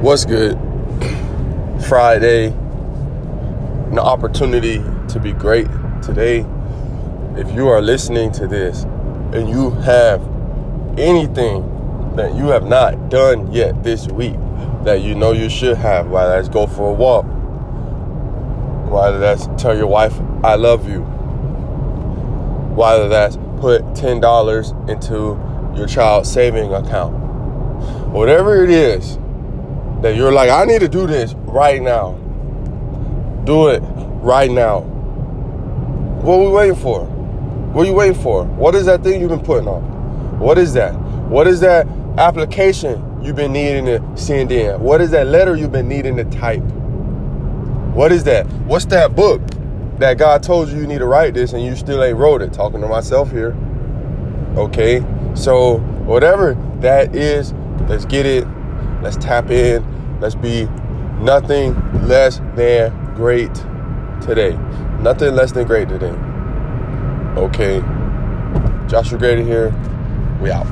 What's good? Friday, an opportunity to be great today. If you are listening to this and you have anything that you have not done yet this week that you know you should have, whether that's go for a walk, whether that's tell your wife I love you, whether that's put $10 into your child's saving account, whatever it is that you're like, I need to do this right now. Do it right now. What are we waiting for? What are you waiting for? What is that thing you've been putting off? What is that? What is that application you've been needing to send in? What is that letter you've been needing to type? What is that? What's that book that God told you you need to write this and you still ain't wrote it? Talking to myself here. Okay, so whatever that is, let's get it Let's tap in. Let's be nothing less than great today. Nothing less than great today. Okay. Joshua Grady here. We out.